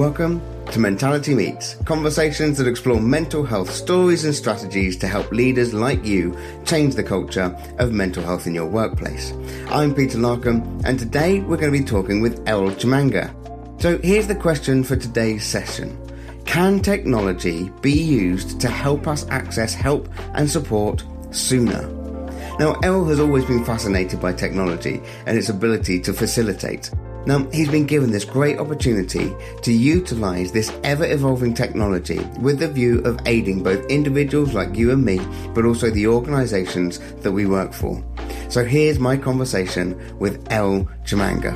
Welcome to Mentality Meets, conversations that explore mental health stories and strategies to help leaders like you change the culture of mental health in your workplace. I'm Peter Larkham, and today we're going to be talking with Errol Chimanga. So here's the question for today's session. Can technology be used to help us access help and support sooner? Now, Errol has always been fascinated by technology and its ability to facilitate. Now, he's been given this great opportunity to utilize this ever evolving technology with the view of aiding both individuals like you and me, but also the organizations that we work for. So here's my conversation with Errol Chimanga.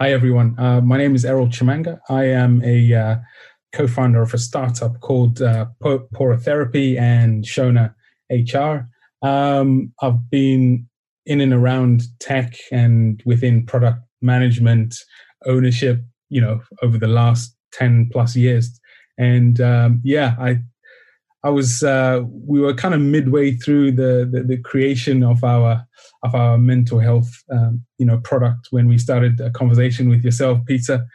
Hi, everyone. Uh, my name is Errol Chimanga. I am a uh, co founder of a startup called uh, Porotherapy and Shona HR. Um, I've been in and around tech and within product management ownership, you know, over the last 10 plus years. And um, yeah, I, I was, uh, we were kind of midway through the, the, the creation of our, of our mental health, um, you know, product when we started a conversation with yourself, Peter,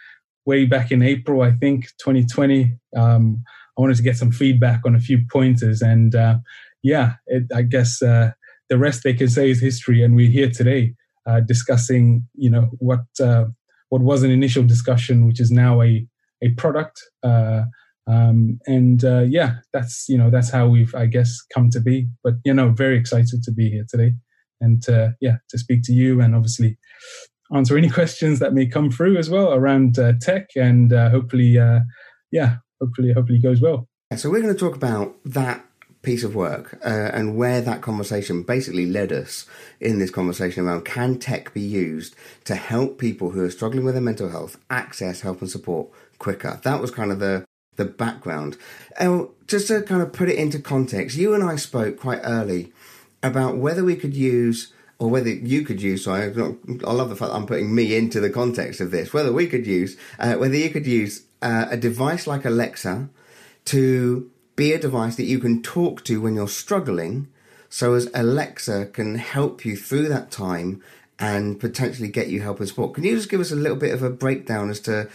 way back in April, I think, 2020. Um, I wanted to get some feedback on a few pointers, and uh, yeah, it, I guess uh, the rest they can say is history. And we're here today uh, discussing, you know, what uh, what was an initial discussion, which is now a a product. Uh, um, and uh, yeah, that's you know that's how we've I guess come to be. But you know, very excited to be here today, and uh, yeah, to speak to you, and obviously answer any questions that may come through as well around tech, and hopefully, yeah, hopefully, hopefully goes well. So we're going to talk about that piece of work uh, and where that conversation basically led us in this conversation around can tech be used to help people who are struggling with their mental health access help and support quicker? That was kind of the the background. And just to kind of put it into context you and i spoke quite early about whether we could use or whether you could use I love the fact i'm putting me into the context of this whether we could use uh, whether you could use uh, a device like alexa to be a device that you can talk to when you're struggling, so as Alexa can help you through that time and potentially get you help and support. Can you just give us a little bit of a breakdown as to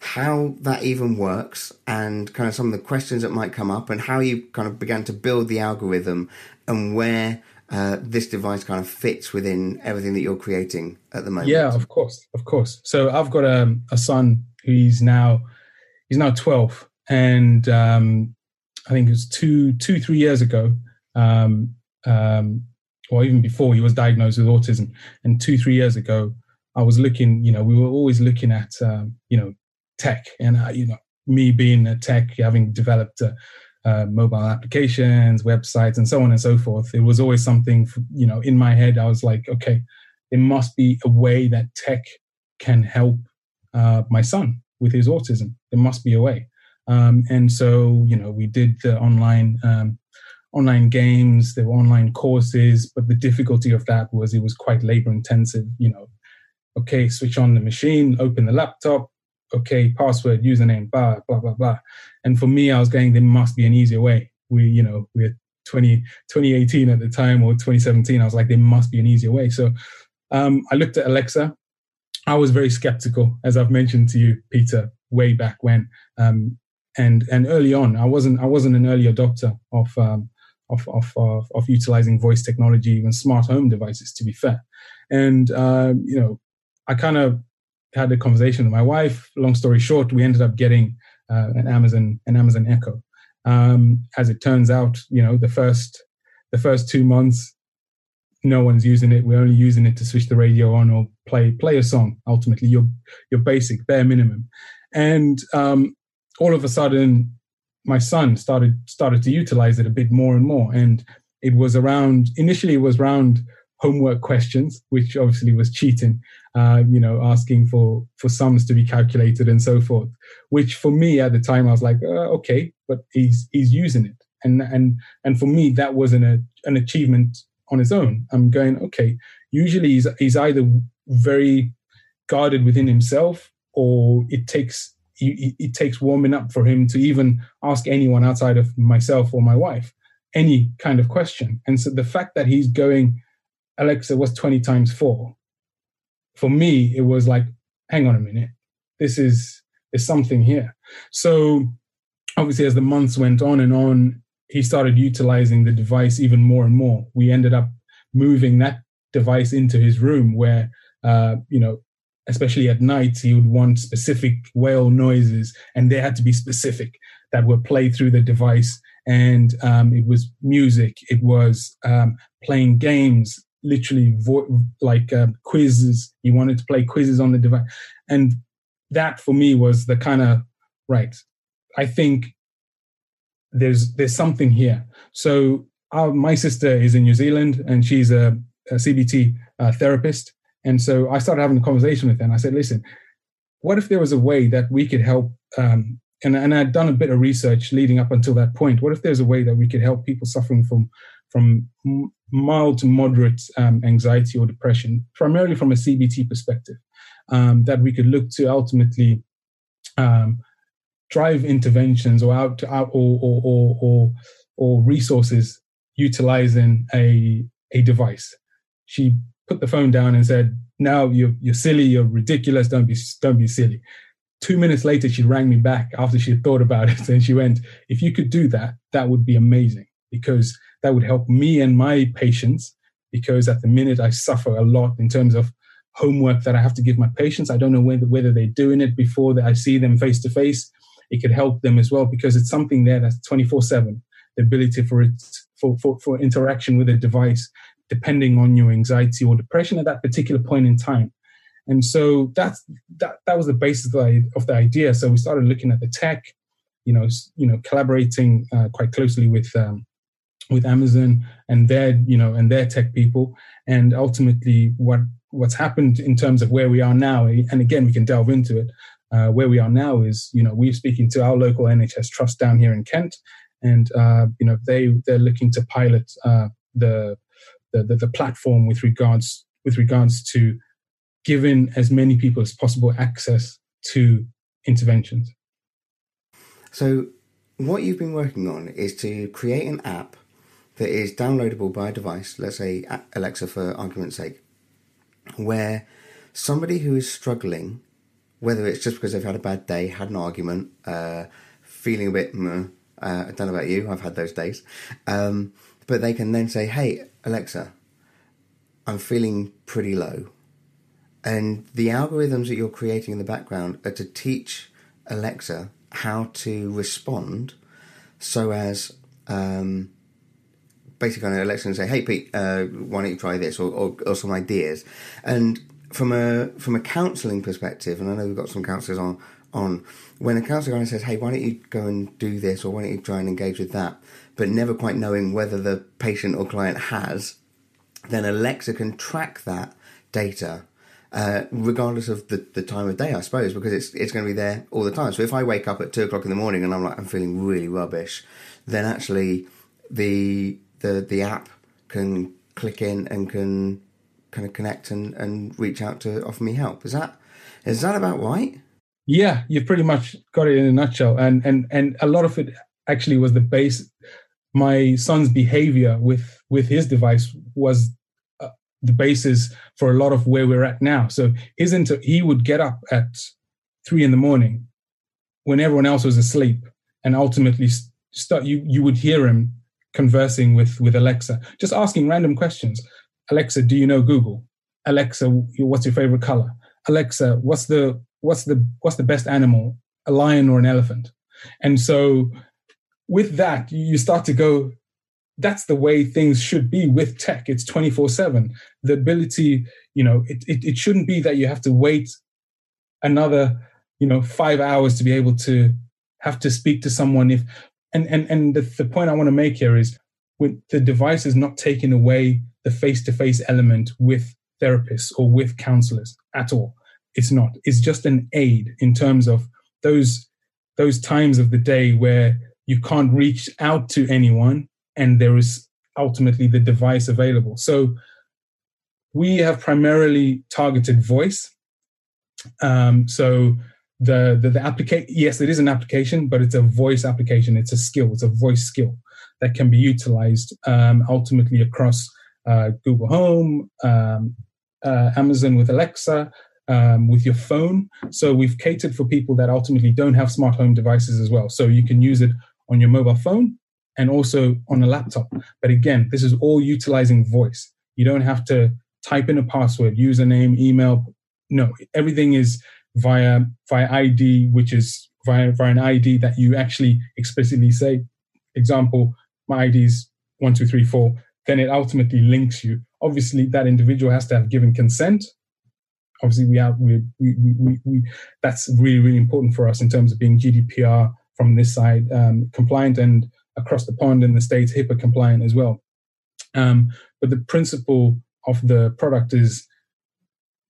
how that even works and kind of some of the questions that might come up and how you kind of began to build the algorithm and where uh, this device kind of fits within everything that you're creating at the moment? Yeah, of course, of course. So I've got a, a son who's now he's now 12 and um, I think it was two, two, three years ago, um, um, or even before he was diagnosed with autism. And two, three years ago, I was looking. You know, we were always looking at um, you know tech, and uh, you know me being a tech, having developed uh, uh, mobile applications, websites, and so on and so forth. It was always something you know in my head. I was like, okay, there must be a way that tech can help uh, my son with his autism. There must be a way. Um, and so, you know, we did the online um, online games, there were online courses, but the difficulty of that was it was quite labor intensive. You know, okay, switch on the machine, open the laptop, okay, password, username, blah blah blah blah. And for me, I was going, there must be an easier way. We, you know, we're 20, 2018 at the time or 2017. I was like, there must be an easier way. So um, I looked at Alexa. I was very skeptical, as I've mentioned to you, Peter, way back when. Um, and and early on, I wasn't I wasn't an early adopter of um, of, of, of, of utilizing voice technology, even smart home devices. To be fair, and um, you know, I kind of had a conversation with my wife. Long story short, we ended up getting uh, an Amazon an Amazon Echo. Um, as it turns out, you know, the first the first two months, no one's using it. We're only using it to switch the radio on or play play a song. Ultimately, your your basic bare minimum. And um, all of a sudden my son started started to utilize it a bit more and more. And it was around initially it was around homework questions which obviously was cheating uh, you know asking for for sums to be calculated and so forth which for me at the time i was like uh, okay but he's he's using it. And and and for me that was an a, an achievement on his own. I'm going okay usually he's, he's either very guarded within himself or it takes it takes warming up for him to even ask anyone outside of myself or my wife any kind of question. And so the fact that he's going Alexa, what's 20 times four? For me, it was like, hang on a minute. This is, there's something here. So obviously, as the months went on and on, he started utilizing the device even more and more. We ended up moving that device into his room where, uh, you know, especially at night, he would want specific whale noises and they had to be specific that were played through the device. And um, it was music, it was um, playing games, literally vo- like uh, quizzes. He wanted to play quizzes on the device, and that for me was the kind of right. I think there's there's something here. So our, my sister is in New Zealand, and she's a, a CBT uh, therapist, and so I started having a conversation with and I said, "Listen, what if there was a way that we could help?" Um, and, and I'd done a bit of research leading up until that point. What if there's a way that we could help people suffering from from mild to moderate um, anxiety or depression, primarily from a CBT perspective, um, that we could look to ultimately um, drive interventions or out, out or, or, or, or, or resources utilizing a, a device. She put the phone down and said, "Now you're you're silly. You're ridiculous. Don't be don't be silly." Two minutes later, she rang me back after she had thought about it, and she went, "If you could do that, that would be amazing because that would help me and my patients because at the minute I suffer a lot in terms of homework that I have to give my patients. I don't know whether, whether they're doing it before that I see them face to face. It could help them as well because it's something there that's 24 7, the ability for it for, for, for interaction with a device, depending on your anxiety or depression at that particular point in time. And so that's that that was the basis of the, of the idea. So we started looking at the tech, you know, you know, collaborating uh, quite closely with um, with Amazon and their, you know, and their tech people. And ultimately, what what's happened in terms of where we are now, and again, we can delve into it. Uh, where we are now is, you know, we're speaking to our local NHS trust down here in Kent, and uh, you know, they they're looking to pilot uh, the, the, the the platform with regards with regards to giving as many people as possible access to interventions. So, what you've been working on is to create an app that is downloadable by a device, let's say Alexa for argument's sake, where somebody who is struggling, whether it's just because they've had a bad day, had an argument, uh, feeling a bit, uh, I don't know about you, I've had those days, um, but they can then say, hey, Alexa, I'm feeling pretty low. And the algorithms that you're creating in the background are to teach Alexa how to respond so as um, basically on election and say, "Hey, Pete, uh, why don't you try this?" Or, or, or, some ideas. And from a from a counselling perspective, and I know we've got some counsellors on on when a counsellor guy says, "Hey, why don't you go and do this?" or "Why don't you try and engage with that?" But never quite knowing whether the patient or client has, then Alexa can track that data uh, regardless of the, the time of day, I suppose, because it's it's going to be there all the time. So if I wake up at two o'clock in the morning and I'm like I'm feeling really rubbish, then actually the the the app can click in and can kind of connect and, and reach out to offer me help. Is that is that about right? Yeah, you've pretty much got it in a nutshell. And and and a lot of it actually was the base. My son's behavior with with his device was uh, the basis for a lot of where we're at now. So his inter- he would get up at three in the morning when everyone else was asleep, and ultimately start. You you would hear him conversing with with Alexa, just asking random questions. Alexa, do you know Google? Alexa, what's your favorite color? Alexa, what's the what's the what's the best animal? A lion or an elephant? And so with that, you start to go, that's the way things should be with tech. It's 24 7. The ability, you know, it, it, it shouldn't be that you have to wait another, you know, five hours to be able to have to speak to someone if and and and the, the point I want to make here is with the device is not taking away the face-to-face element with therapists or with counselors at all. It's not. It's just an aid in terms of those those times of the day where you can't reach out to anyone and there is ultimately the device available. So we have primarily targeted voice. Um, so the the, the application yes it is an application but it's a voice application it's a skill it's a voice skill that can be utilized um, ultimately across uh, Google Home, um, uh, Amazon with Alexa, um, with your phone. So we've catered for people that ultimately don't have smart home devices as well. So you can use it on your mobile phone and also on a laptop. But again, this is all utilizing voice. You don't have to type in a password, username, email. No, everything is via via ID, which is via via an ID that you actually explicitly say. Example, my ID is one two three four. Then it ultimately links you. Obviously, that individual has to have given consent. Obviously, we have we, we, we, we that's really really important for us in terms of being GDPR from this side um, compliant and across the pond in the states HIPAA compliant as well. Um, but the principle of the product is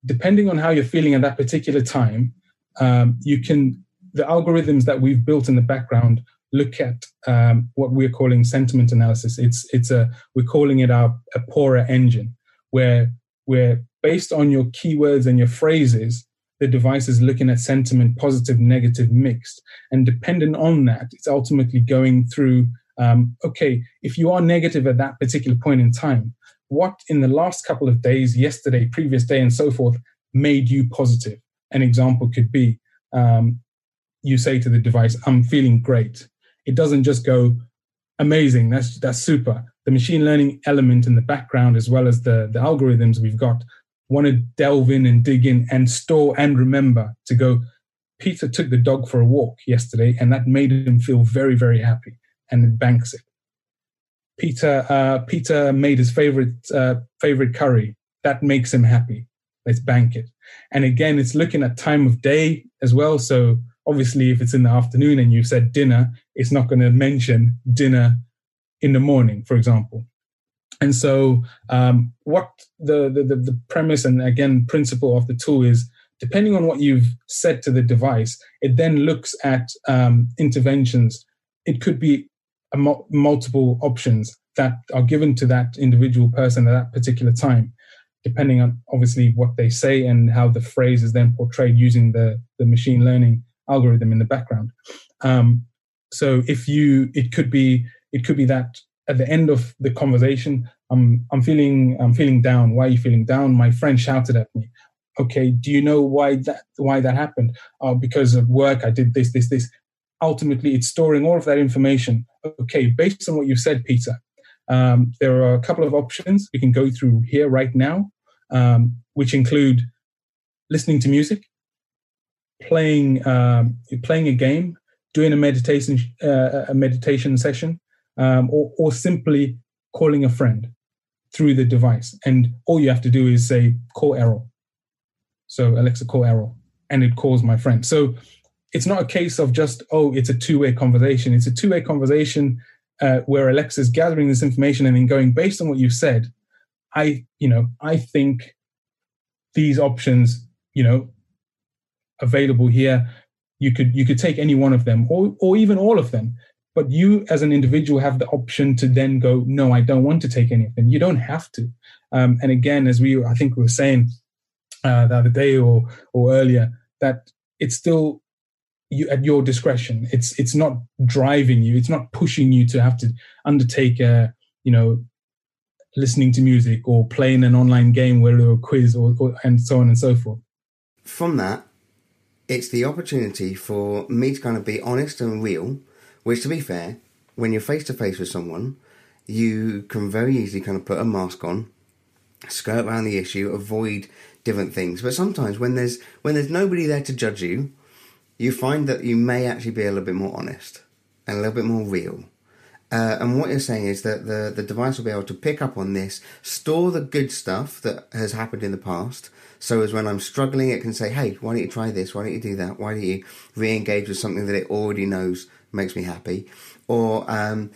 depending on how you're feeling at that particular time, um, you can the algorithms that we've built in the background look at um, what we're calling sentiment analysis. It's it's a we're calling it our a Aupera engine, where where based on your keywords and your phrases, the device is looking at sentiment, positive, negative, mixed, and dependent on that, it's ultimately going through. Um, okay, if you are negative at that particular point in time, what in the last couple of days, yesterday, previous day, and so forth, made you positive? An example could be um, you say to the device, I'm feeling great. It doesn't just go, amazing, that's, that's super. The machine learning element in the background, as well as the, the algorithms we've got, want to delve in and dig in and store and remember to go, Peter took the dog for a walk yesterday, and that made him feel very, very happy, and it banks it. Peter uh, Peter made his favorite uh, favorite curry. That makes him happy. Let's bank it. And again, it's looking at time of day as well. So obviously, if it's in the afternoon and you said dinner, it's not going to mention dinner in the morning, for example. And so, um, what the, the the premise and again principle of the tool is, depending on what you've said to the device, it then looks at um, interventions. It could be multiple options that are given to that individual person at that particular time, depending on obviously what they say and how the phrase is then portrayed using the, the machine learning algorithm in the background. Um, so if you, it could be, it could be that at the end of the conversation, I'm, I'm feeling, I'm feeling down. Why are you feeling down? My friend shouted at me. Okay, do you know why that, why that happened? Oh, because of work, I did this, this, this ultimately it's storing all of that information. Okay, based on what you said, Peter, um, there are a couple of options we can go through here right now, um, which include listening to music, playing um, playing a game, doing a meditation uh, a meditation session, um, or, or simply calling a friend through the device. And all you have to do is say call Errol. So Alexa, call Errol, and it calls my friend. So it's not a case of just oh it's a two-way conversation it's a two-way conversation uh, where alexa's gathering this information and then going based on what you've said i you know i think these options you know available here you could you could take any one of them or or even all of them but you as an individual have the option to then go no i don't want to take anything you don't have to um, and again as we i think we were saying uh, the other day or or earlier that it's still you at your discretion. It's it's not driving you. It's not pushing you to have to undertake a you know listening to music or playing an online game where a quiz or, or and so on and so forth. From that, it's the opportunity for me to kind of be honest and real. Which, to be fair, when you're face to face with someone, you can very easily kind of put a mask on, skirt around the issue, avoid different things. But sometimes when there's when there's nobody there to judge you, you find that you may actually be a little bit more honest and a little bit more real. Uh, and what you're saying is that the, the device will be able to pick up on this, store the good stuff that has happened in the past. So as when I'm struggling, it can say, hey, why don't you try this? Why don't you do that? Why don't you re-engage with something that it already knows makes me happy? Or um,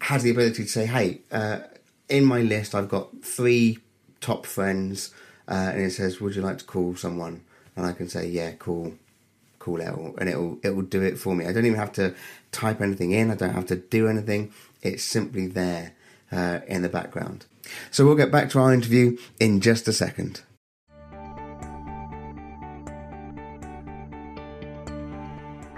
has the ability to say, hey, uh, in my list, I've got three top friends, uh, and it says, would you like to call someone? And I can say, yeah, cool call out and it'll it will do it for me. I don't even have to type anything in. I don't have to do anything. It's simply there uh, in the background. So we'll get back to our interview in just a second.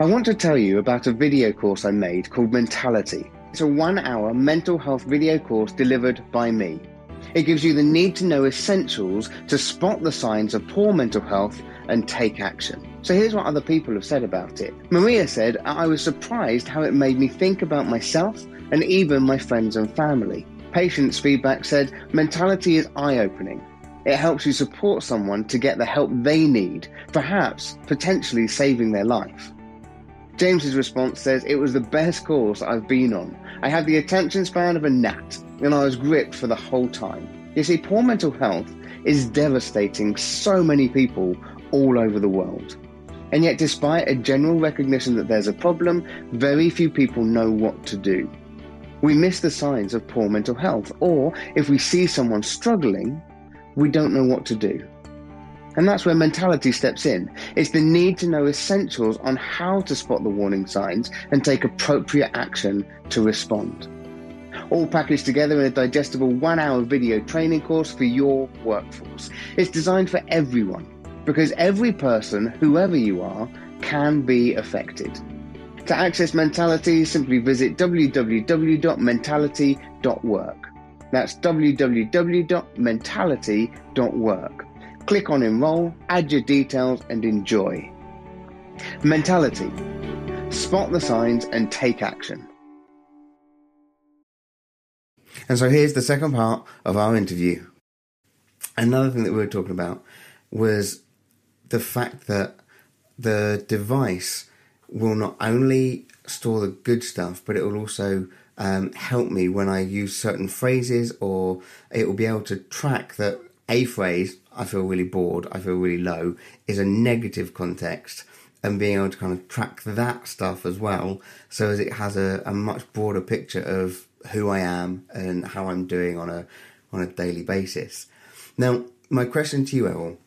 I want to tell you about a video course I made called Mentality. It's a one hour mental health video course delivered by me. It gives you the need to know essentials to spot the signs of poor mental health and take action. So here's what other people have said about it. Maria said, I was surprised how it made me think about myself and even my friends and family. Patients' feedback said, mentality is eye opening. It helps you support someone to get the help they need, perhaps potentially saving their life. James's response says, It was the best course I've been on. I had the attention span of a gnat, and I was gripped for the whole time. You see, poor mental health is devastating so many people all over the world. And yet, despite a general recognition that there's a problem, very few people know what to do. We miss the signs of poor mental health, or if we see someone struggling, we don't know what to do. And that's where mentality steps in. It's the need to know essentials on how to spot the warning signs and take appropriate action to respond. All packaged together in a digestible one hour video training course for your workforce. It's designed for everyone because every person, whoever you are, can be affected. To access Mentality, simply visit www.mentality.work. That's www.mentality.work. Click on Enroll, add your details, and enjoy. Mentality. Spot the signs and take action. And so here's the second part of our interview. Another thing that we were talking about was the fact that the device will not only store the good stuff, but it will also um, help me when I use certain phrases, or it will be able to track that a phrase, I feel really bored, I feel really low, is a negative context, and being able to kind of track that stuff as well, so as it has a, a much broader picture of who I am and how I'm doing on a on a daily basis. Now, my question to you, Errol,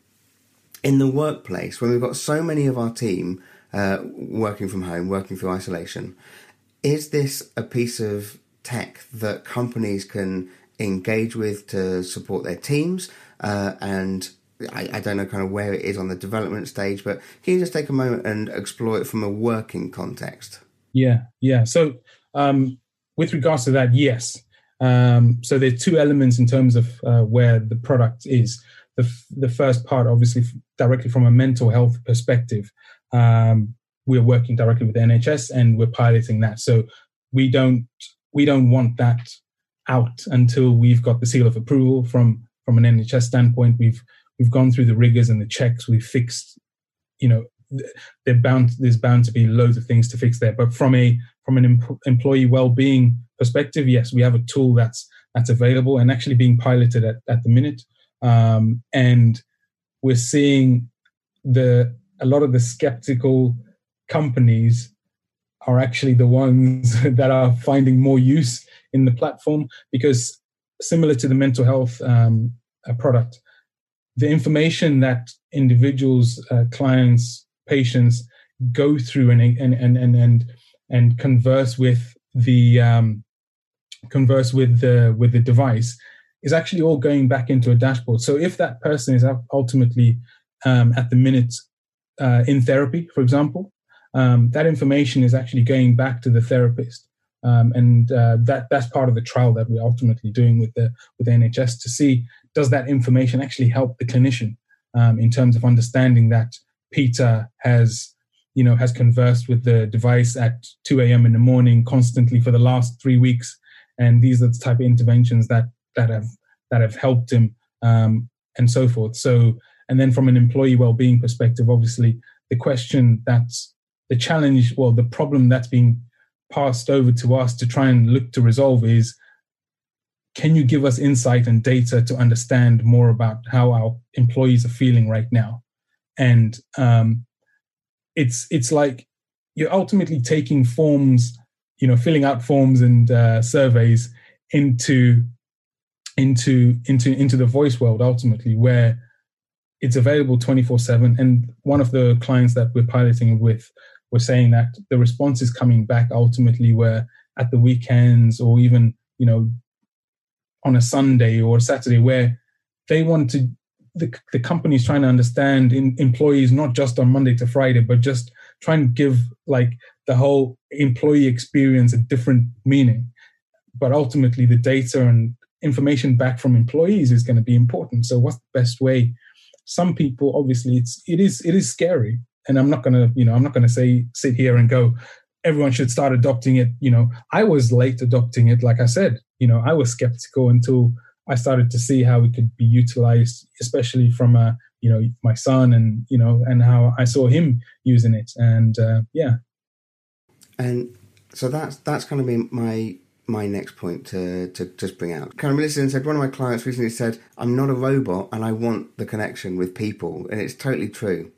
in the workplace, when we've got so many of our team uh, working from home, working through isolation, is this a piece of tech that companies can engage with to support their teams? Uh, and I, I, don't know kind of where it is on the development stage, but can you just take a moment and explore it from a working context? Yeah, yeah. So, um, with regards to that, yes. Um, so there are two elements in terms of uh, where the product is. The, f- the first part, obviously, f- directly from a mental health perspective, um, we're working directly with NHS and we're piloting that. So we don't we don't want that out until we've got the seal of approval from from an NHS standpoint. We've we've gone through the rigors and the checks. We've fixed, you know, bound. There's bound to be loads of things to fix there. But from a from an em- employee well-being perspective, yes, we have a tool that's that's available and actually being piloted at, at the minute. Um, and we're seeing the a lot of the skeptical companies are actually the ones that are finding more use in the platform because similar to the mental health um, product the information that individuals uh, clients patients go through and and and and and, and converse with the um, converse with the with the device is actually all going back into a dashboard so if that person is ultimately um, at the minute uh, in therapy for example um, that information is actually going back to the therapist. Um, and uh, that that's part of the trial that we're ultimately doing with the with the NHS to see does that information actually help the clinician um, in terms of understanding that Peter has you know has conversed with the device at 2 a.m. in the morning constantly for the last three weeks, and these are the type of interventions that that have that have helped him um, and so forth. So and then from an employee well-being perspective, obviously the question that's the challenge, well, the problem that's being passed over to us to try and look to resolve is can you give us insight and data to understand more about how our employees are feeling right now? And um, it's it's like you're ultimately taking forms, you know, filling out forms and uh, surveys into into into into the voice world ultimately, where it's available 24 7 and one of the clients that we're piloting with we're saying that the response is coming back ultimately where at the weekends or even you know on a sunday or a saturday where they want to the, the company is trying to understand in, employees not just on monday to friday but just trying to give like the whole employee experience a different meaning but ultimately the data and information back from employees is going to be important. So what's the best way? Some people, obviously, it's it is it is scary, and I'm not to you know I'm not to say sit here and go everyone should start adopting it. You know, I was late adopting it. Like I said, you know, I was skeptical until I started to see how it could be utilized, especially from a you know my son and you know and how I saw him using it, and uh, yeah. And so that's that's kind of been my my next point to, to just bring out. Kind of listened and said, one of my clients recently said, I'm not a robot and I want the connection with people. And it's totally true.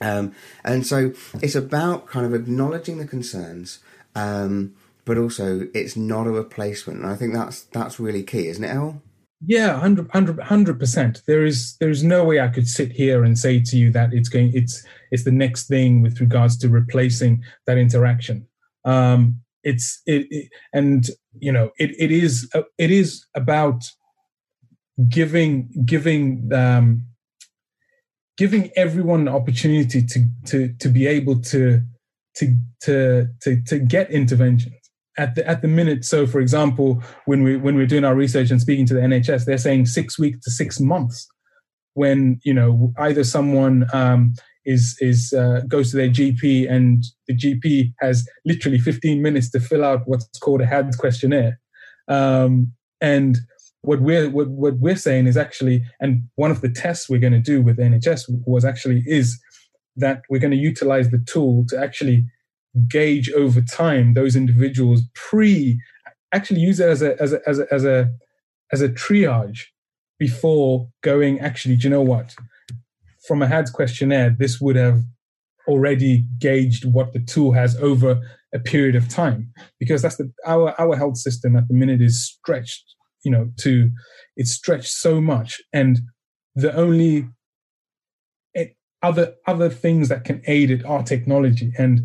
Um, and so it's about kind of acknowledging the concerns, um, but also it's not a replacement. And I think that's that's really key, isn't it, El? Yeah, 100 percent. There is there is no way I could sit here and say to you that it's going it's it's the next thing with regards to replacing that interaction. Um, it's it, it, and you know it it is it is about giving giving um, giving everyone an opportunity to to to be able to to to to, to get interventions at the at the minute. So, for example, when we when we're doing our research and speaking to the NHS, they're saying six weeks to six months. When you know either someone um, is is uh, goes to their GP and the GP has literally 15 minutes to fill out what's called a HADS questionnaire, um, and what we're what, what we're saying is actually, and one of the tests we're going to do with NHS was actually is that we're going to utilize the tool to actually gauge over time those individuals pre actually use it as a as a as a as a, as a triage before going actually do you know what? From a HADS questionnaire this would have already gauged what the tool has over a period of time. Because that's the our our health system at the minute is stretched you know to it's stretched so much. And the only eh, other other things that can aid it are technology. And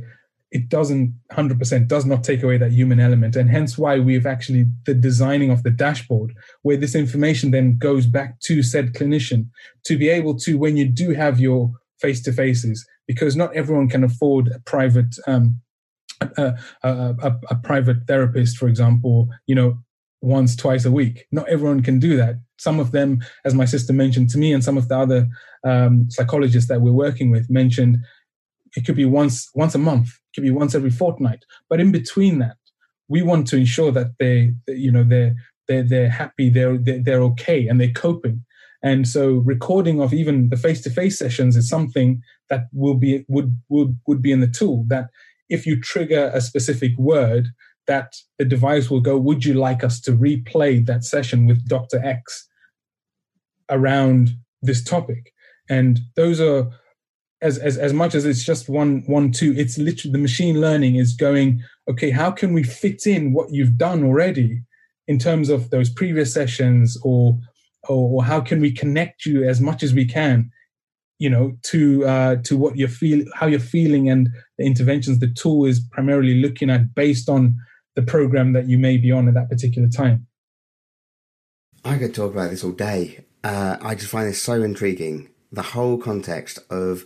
it doesn't 100% does not take away that human element. And hence why we've actually the designing of the dashboard where this information then goes back to said clinician to be able to when you do have your face to faces because not everyone can afford a private um, a, a, a, a, private therapist for example you know once twice a week not everyone can do that some of them as my sister mentioned to me and some of the other um, psychologists that we're working with mentioned it could be once once a month it could be once every fortnight. But in between that, we want to ensure that they, you know, they're they're they're happy, they're they're, okay, and they're coping. And so, recording of even the face-to-face sessions is something that will be would would would be in the tool. That if you trigger a specific word, that the device will go, "Would you like us to replay that session with Doctor X around this topic?" And those are as, as as much as it's just one one two it's literally the machine learning is going okay how can we fit in what you've done already in terms of those previous sessions or or, or how can we connect you as much as we can you know to uh, to what you're feel how you're feeling and the interventions the tool is primarily looking at based on the program that you may be on at that particular time i could talk about this all day uh, i just find this so intriguing the whole context of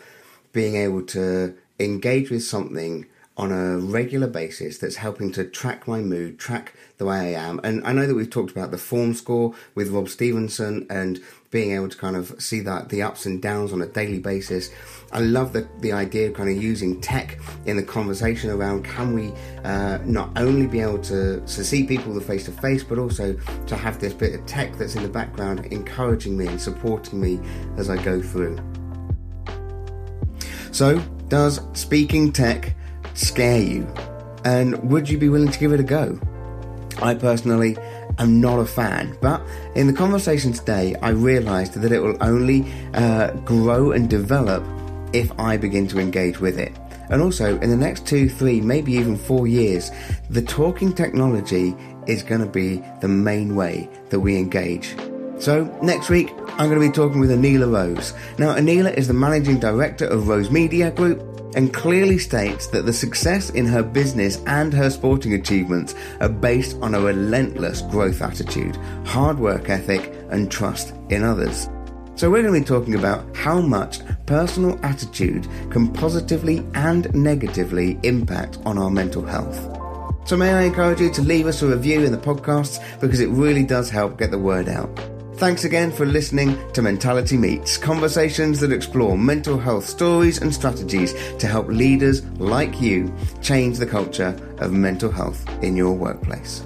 being able to engage with something on a regular basis that's helping to track my mood, track the way I am. And I know that we've talked about the form score with Rob Stevenson and being able to kind of see that the ups and downs on a daily basis. I love the, the idea of kind of using tech in the conversation around can we uh, not only be able to, to see people face to face, but also to have this bit of tech that's in the background encouraging me and supporting me as I go through. So, does speaking tech scare you? And would you be willing to give it a go? I personally am not a fan, but in the conversation today, I realised that it will only uh, grow and develop if I begin to engage with it. And also, in the next two, three, maybe even four years, the talking technology is going to be the main way that we engage so, next week, I'm going to be talking with Anila Rose. Now, Anila is the managing director of Rose Media Group and clearly states that the success in her business and her sporting achievements are based on a relentless growth attitude, hard work ethic, and trust in others. So, we're going to be talking about how much personal attitude can positively and negatively impact on our mental health. So may I encourage you to leave us a review in the podcasts because it really does help get the word out. Thanks again for listening to Mentality Meets, conversations that explore mental health stories and strategies to help leaders like you change the culture of mental health in your workplace.